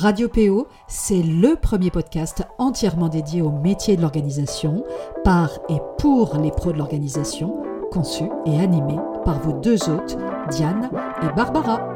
Radio PO, c'est le premier podcast entièrement dédié au métier de l'organisation, par et pour les pros de l'organisation, conçu et animé par vos deux hôtes, Diane et Barbara.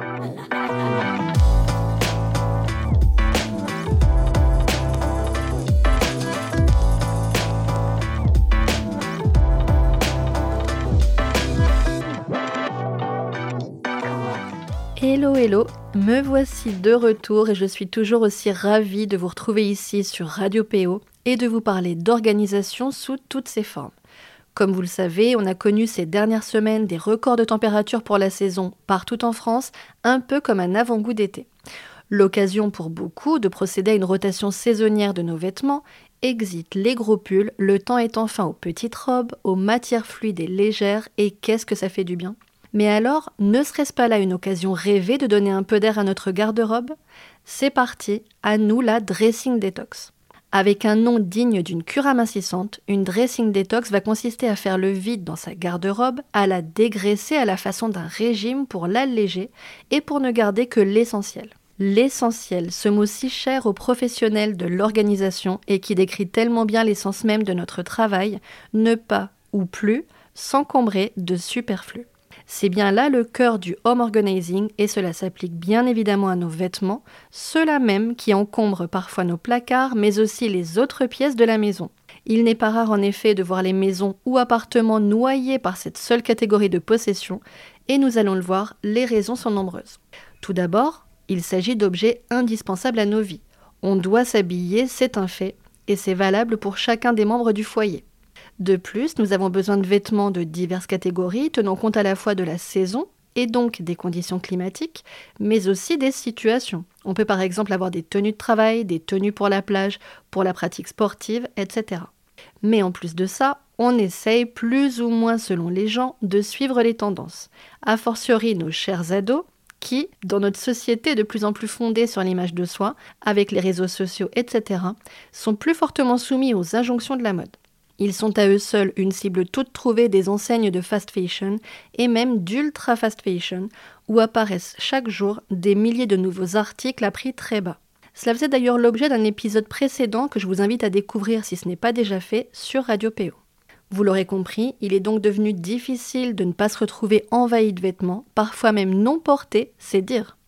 Hello hello, me voici de retour et je suis toujours aussi ravie de vous retrouver ici sur Radio PO et de vous parler d'organisation sous toutes ses formes. Comme vous le savez, on a connu ces dernières semaines des records de température pour la saison partout en France, un peu comme un avant-goût d'été. L'occasion pour beaucoup de procéder à une rotation saisonnière de nos vêtements, exit les gros pulls, le temps est enfin aux petites robes, aux matières fluides et légères, et qu'est-ce que ça fait du bien? Mais alors, ne serait-ce pas là une occasion rêvée de donner un peu d'air à notre garde-robe? C'est parti, à nous la dressing detox. Avec un nom digne d'une cure amincissante, une dressing detox va consister à faire le vide dans sa garde-robe, à la dégraisser à la façon d'un régime pour l'alléger et pour ne garder que l'essentiel. L'essentiel, ce mot si cher aux professionnels de l'organisation et qui décrit tellement bien l'essence même de notre travail, ne pas ou plus s'encombrer de superflu. C'est bien là le cœur du home organizing et cela s'applique bien évidemment à nos vêtements, ceux-là même qui encombrent parfois nos placards mais aussi les autres pièces de la maison. Il n'est pas rare en effet de voir les maisons ou appartements noyés par cette seule catégorie de possession et nous allons le voir, les raisons sont nombreuses. Tout d'abord, il s'agit d'objets indispensables à nos vies. On doit s'habiller, c'est un fait, et c'est valable pour chacun des membres du foyer. De plus, nous avons besoin de vêtements de diverses catégories, tenant compte à la fois de la saison et donc des conditions climatiques, mais aussi des situations. On peut par exemple avoir des tenues de travail, des tenues pour la plage, pour la pratique sportive, etc. Mais en plus de ça, on essaye plus ou moins selon les gens de suivre les tendances. A fortiori nos chers ados, qui, dans notre société de plus en plus fondée sur l'image de soi, avec les réseaux sociaux, etc., sont plus fortement soumis aux injonctions de la mode. Ils sont à eux seuls une cible toute trouvée des enseignes de fast fashion et même d'ultra fast fashion, où apparaissent chaque jour des milliers de nouveaux articles à prix très bas. Cela faisait d'ailleurs l'objet d'un épisode précédent que je vous invite à découvrir si ce n'est pas déjà fait sur Radio PO. Vous l'aurez compris, il est donc devenu difficile de ne pas se retrouver envahi de vêtements, parfois même non portés, c'est dire.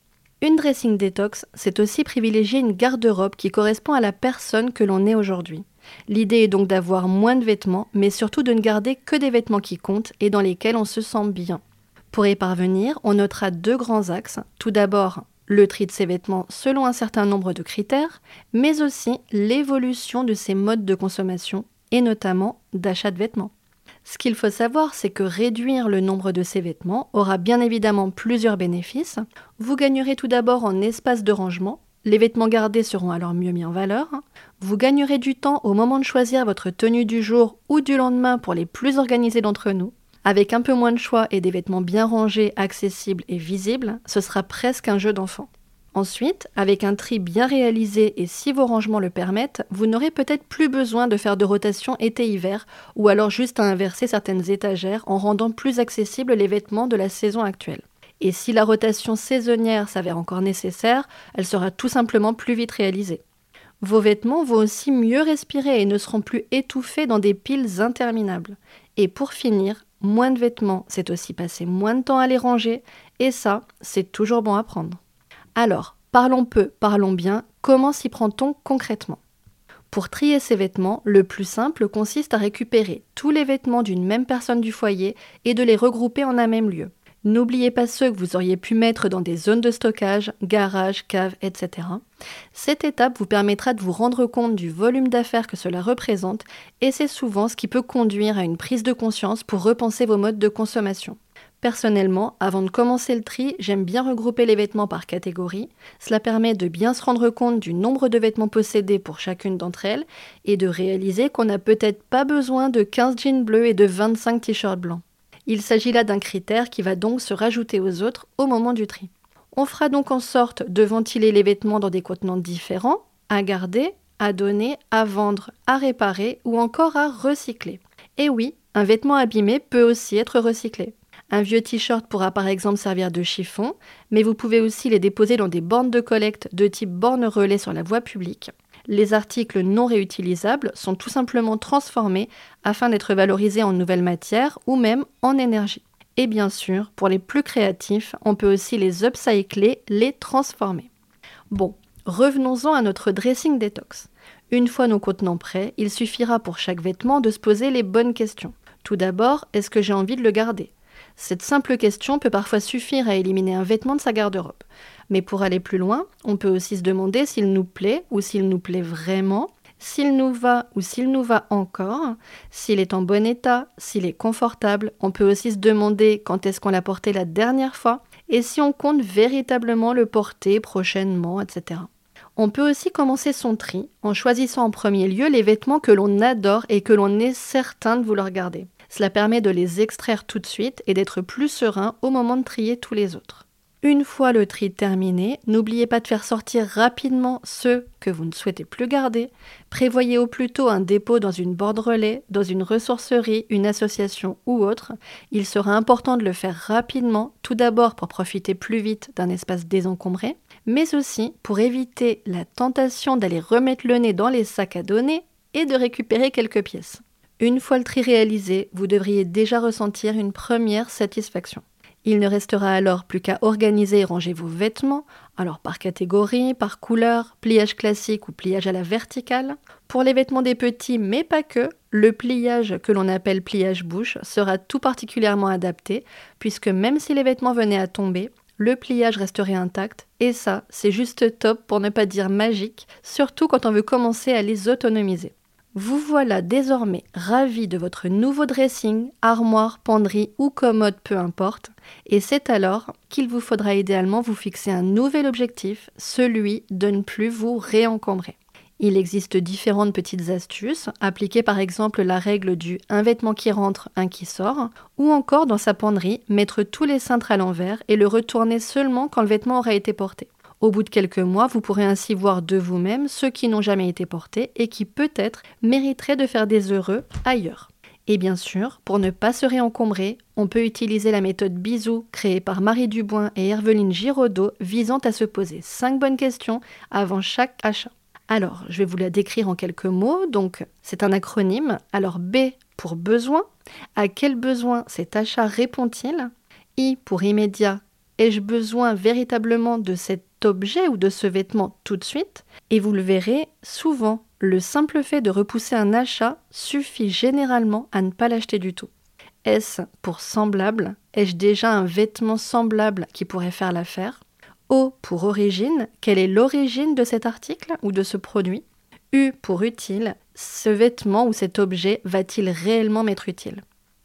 Une dressing detox, c'est aussi privilégier une garde-robe qui correspond à la personne que l'on est aujourd'hui. L'idée est donc d'avoir moins de vêtements, mais surtout de ne garder que des vêtements qui comptent et dans lesquels on se sent bien. Pour y parvenir, on notera deux grands axes. Tout d'abord, le tri de ses vêtements selon un certain nombre de critères, mais aussi l'évolution de ses modes de consommation et notamment d'achat de vêtements. Ce qu'il faut savoir, c'est que réduire le nombre de ces vêtements aura bien évidemment plusieurs bénéfices. Vous gagnerez tout d'abord en espace de rangement, les vêtements gardés seront alors mieux mis en valeur. Vous gagnerez du temps au moment de choisir votre tenue du jour ou du lendemain pour les plus organisés d'entre nous. Avec un peu moins de choix et des vêtements bien rangés, accessibles et visibles, ce sera presque un jeu d'enfant. Ensuite, avec un tri bien réalisé et si vos rangements le permettent, vous n'aurez peut-être plus besoin de faire de rotation été-hiver ou alors juste à inverser certaines étagères en rendant plus accessibles les vêtements de la saison actuelle. Et si la rotation saisonnière s'avère encore nécessaire, elle sera tout simplement plus vite réalisée. Vos vêtements vont aussi mieux respirer et ne seront plus étouffés dans des piles interminables. Et pour finir, moins de vêtements, c'est aussi passer moins de temps à les ranger, et ça, c'est toujours bon à prendre. Alors, parlons peu, parlons bien, comment s'y prend-on concrètement? Pour trier ces vêtements, le plus simple consiste à récupérer tous les vêtements d'une même personne du foyer et de les regrouper en un même lieu. N'oubliez pas ceux que vous auriez pu mettre dans des zones de stockage, garages, caves, etc. Cette étape vous permettra de vous rendre compte du volume d'affaires que cela représente et c'est souvent ce qui peut conduire à une prise de conscience pour repenser vos modes de consommation. Personnellement, avant de commencer le tri, j'aime bien regrouper les vêtements par catégorie. Cela permet de bien se rendre compte du nombre de vêtements possédés pour chacune d'entre elles et de réaliser qu'on n'a peut-être pas besoin de 15 jeans bleus et de 25 t-shirts blancs. Il s'agit là d'un critère qui va donc se rajouter aux autres au moment du tri. On fera donc en sorte de ventiler les vêtements dans des contenants différents, à garder, à donner, à vendre, à réparer ou encore à recycler. Et oui, un vêtement abîmé peut aussi être recyclé. Un vieux t-shirt pourra par exemple servir de chiffon, mais vous pouvez aussi les déposer dans des bornes de collecte de type borne relais sur la voie publique. Les articles non réutilisables sont tout simplement transformés afin d'être valorisés en nouvelles matières ou même en énergie. Et bien sûr, pour les plus créatifs, on peut aussi les upcycler, les transformer. Bon, revenons-en à notre dressing détox. Une fois nos contenants prêts, il suffira pour chaque vêtement de se poser les bonnes questions. Tout d'abord, est-ce que j'ai envie de le garder? Cette simple question peut parfois suffire à éliminer un vêtement de sa garde-robe. Mais pour aller plus loin, on peut aussi se demander s'il nous plaît ou s'il nous plaît vraiment, s'il nous va ou s'il nous va encore, s'il est en bon état, s'il est confortable. On peut aussi se demander quand est-ce qu'on l'a porté la dernière fois et si on compte véritablement le porter prochainement, etc. On peut aussi commencer son tri en choisissant en premier lieu les vêtements que l'on adore et que l'on est certain de vouloir garder. Cela permet de les extraire tout de suite et d'être plus serein au moment de trier tous les autres. Une fois le tri terminé, n'oubliez pas de faire sortir rapidement ceux que vous ne souhaitez plus garder. Prévoyez au plus tôt un dépôt dans une borne relais, dans une ressourcerie, une association ou autre. Il sera important de le faire rapidement, tout d'abord pour profiter plus vite d'un espace désencombré, mais aussi pour éviter la tentation d'aller remettre le nez dans les sacs à données et de récupérer quelques pièces. Une fois le tri réalisé, vous devriez déjà ressentir une première satisfaction. Il ne restera alors plus qu'à organiser et ranger vos vêtements, alors par catégorie, par couleur, pliage classique ou pliage à la verticale. Pour les vêtements des petits, mais pas que, le pliage que l'on appelle pliage bouche sera tout particulièrement adapté, puisque même si les vêtements venaient à tomber, le pliage resterait intact, et ça, c'est juste top pour ne pas dire magique, surtout quand on veut commencer à les autonomiser. Vous voilà désormais ravi de votre nouveau dressing, armoire, penderie ou commode, peu importe, et c'est alors qu'il vous faudra idéalement vous fixer un nouvel objectif, celui de ne plus vous réencombrer. Il existe différentes petites astuces, appliquer par exemple la règle du un vêtement qui rentre, un qui sort, ou encore dans sa penderie, mettre tous les cintres à l'envers et le retourner seulement quand le vêtement aura été porté. Au bout de quelques mois, vous pourrez ainsi voir de vous-même ceux qui n'ont jamais été portés et qui peut-être mériteraient de faire des heureux ailleurs. Et bien sûr, pour ne pas se réencombrer, on peut utiliser la méthode bisou créée par Marie Dubois et Herveline Giraudot visant à se poser 5 bonnes questions avant chaque achat. Alors, je vais vous la décrire en quelques mots. Donc, c'est un acronyme. Alors, B pour besoin. À quel besoin cet achat répond-il? I pour immédiat. Ai-je besoin véritablement de cet objet ou de ce vêtement tout de suite? Et vous le verrez, souvent, le simple fait de repousser un achat suffit généralement à ne pas l'acheter du tout. S pour semblable? Ai-je déjà un vêtement semblable qui pourrait faire l'affaire? O pour origine Quelle est l'origine de cet article ou de ce produit? U pour utile Ce vêtement ou cet objet va-t-il réellement m'être utile?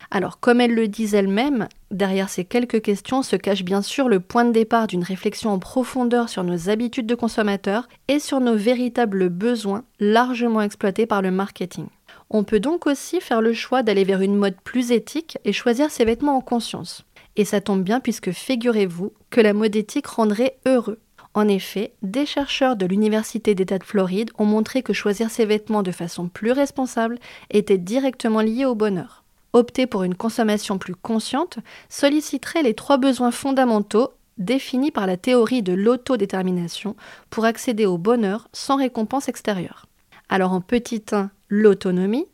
Alors, comme elles le disent elles-mêmes, derrière ces quelques questions se cache bien sûr le point de départ d'une réflexion en profondeur sur nos habitudes de consommateurs et sur nos véritables besoins largement exploités par le marketing. On peut donc aussi faire le choix d'aller vers une mode plus éthique et choisir ses vêtements en conscience. Et ça tombe bien puisque figurez-vous que la mode éthique rendrait heureux. En effet, des chercheurs de l'Université d'État de Floride ont montré que choisir ses vêtements de façon plus responsable était directement lié au bonheur opter pour une consommation plus consciente solliciterait les trois besoins fondamentaux définis par la théorie de l'autodétermination pour accéder au bonheur sans récompense extérieure. Alors en petit 1, l'autonomie,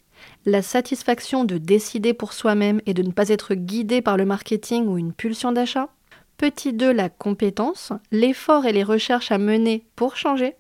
la satisfaction de décider pour soi-même et de ne pas être guidé par le marketing ou une pulsion d'achat. Petit 2, la compétence, l'effort et les recherches à mener pour changer.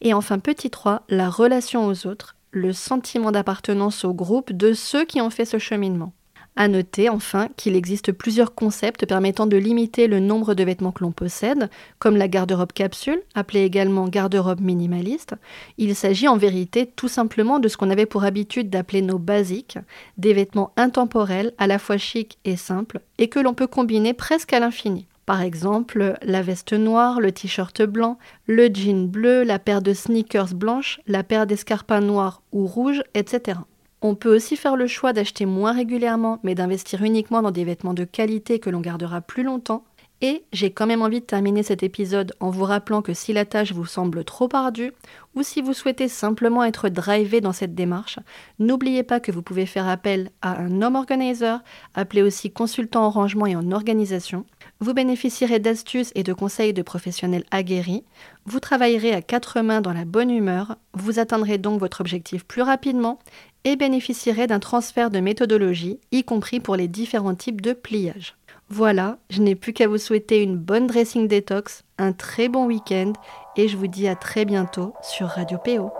Et enfin petit 3, la relation aux autres, le sentiment d'appartenance au groupe de ceux qui ont fait ce cheminement. À noter enfin qu'il existe plusieurs concepts permettant de limiter le nombre de vêtements que l'on possède, comme la garde-robe capsule, appelée également garde-robe minimaliste. Il s'agit en vérité tout simplement de ce qu'on avait pour habitude d'appeler nos basiques, des vêtements intemporels, à la fois chics et simples, et que l'on peut combiner presque à l'infini. Par exemple, la veste noire, le t-shirt blanc, le jean bleu, la paire de sneakers blanches, la paire d'escarpins noirs ou rouges, etc. On peut aussi faire le choix d'acheter moins régulièrement, mais d'investir uniquement dans des vêtements de qualité que l'on gardera plus longtemps. Et j'ai quand même envie de terminer cet épisode en vous rappelant que si la tâche vous semble trop ardue, ou si vous souhaitez simplement être drivé dans cette démarche, n'oubliez pas que vous pouvez faire appel à un homme organizer, appelé aussi consultant en rangement et en organisation. Vous bénéficierez d'astuces et de conseils de professionnels aguerris. Vous travaillerez à quatre mains dans la bonne humeur. Vous atteindrez donc votre objectif plus rapidement et bénéficierez d'un transfert de méthodologie, y compris pour les différents types de pliage. Voilà, je n'ai plus qu'à vous souhaiter une bonne dressing détox, un très bon week-end et je vous dis à très bientôt sur Radio PO.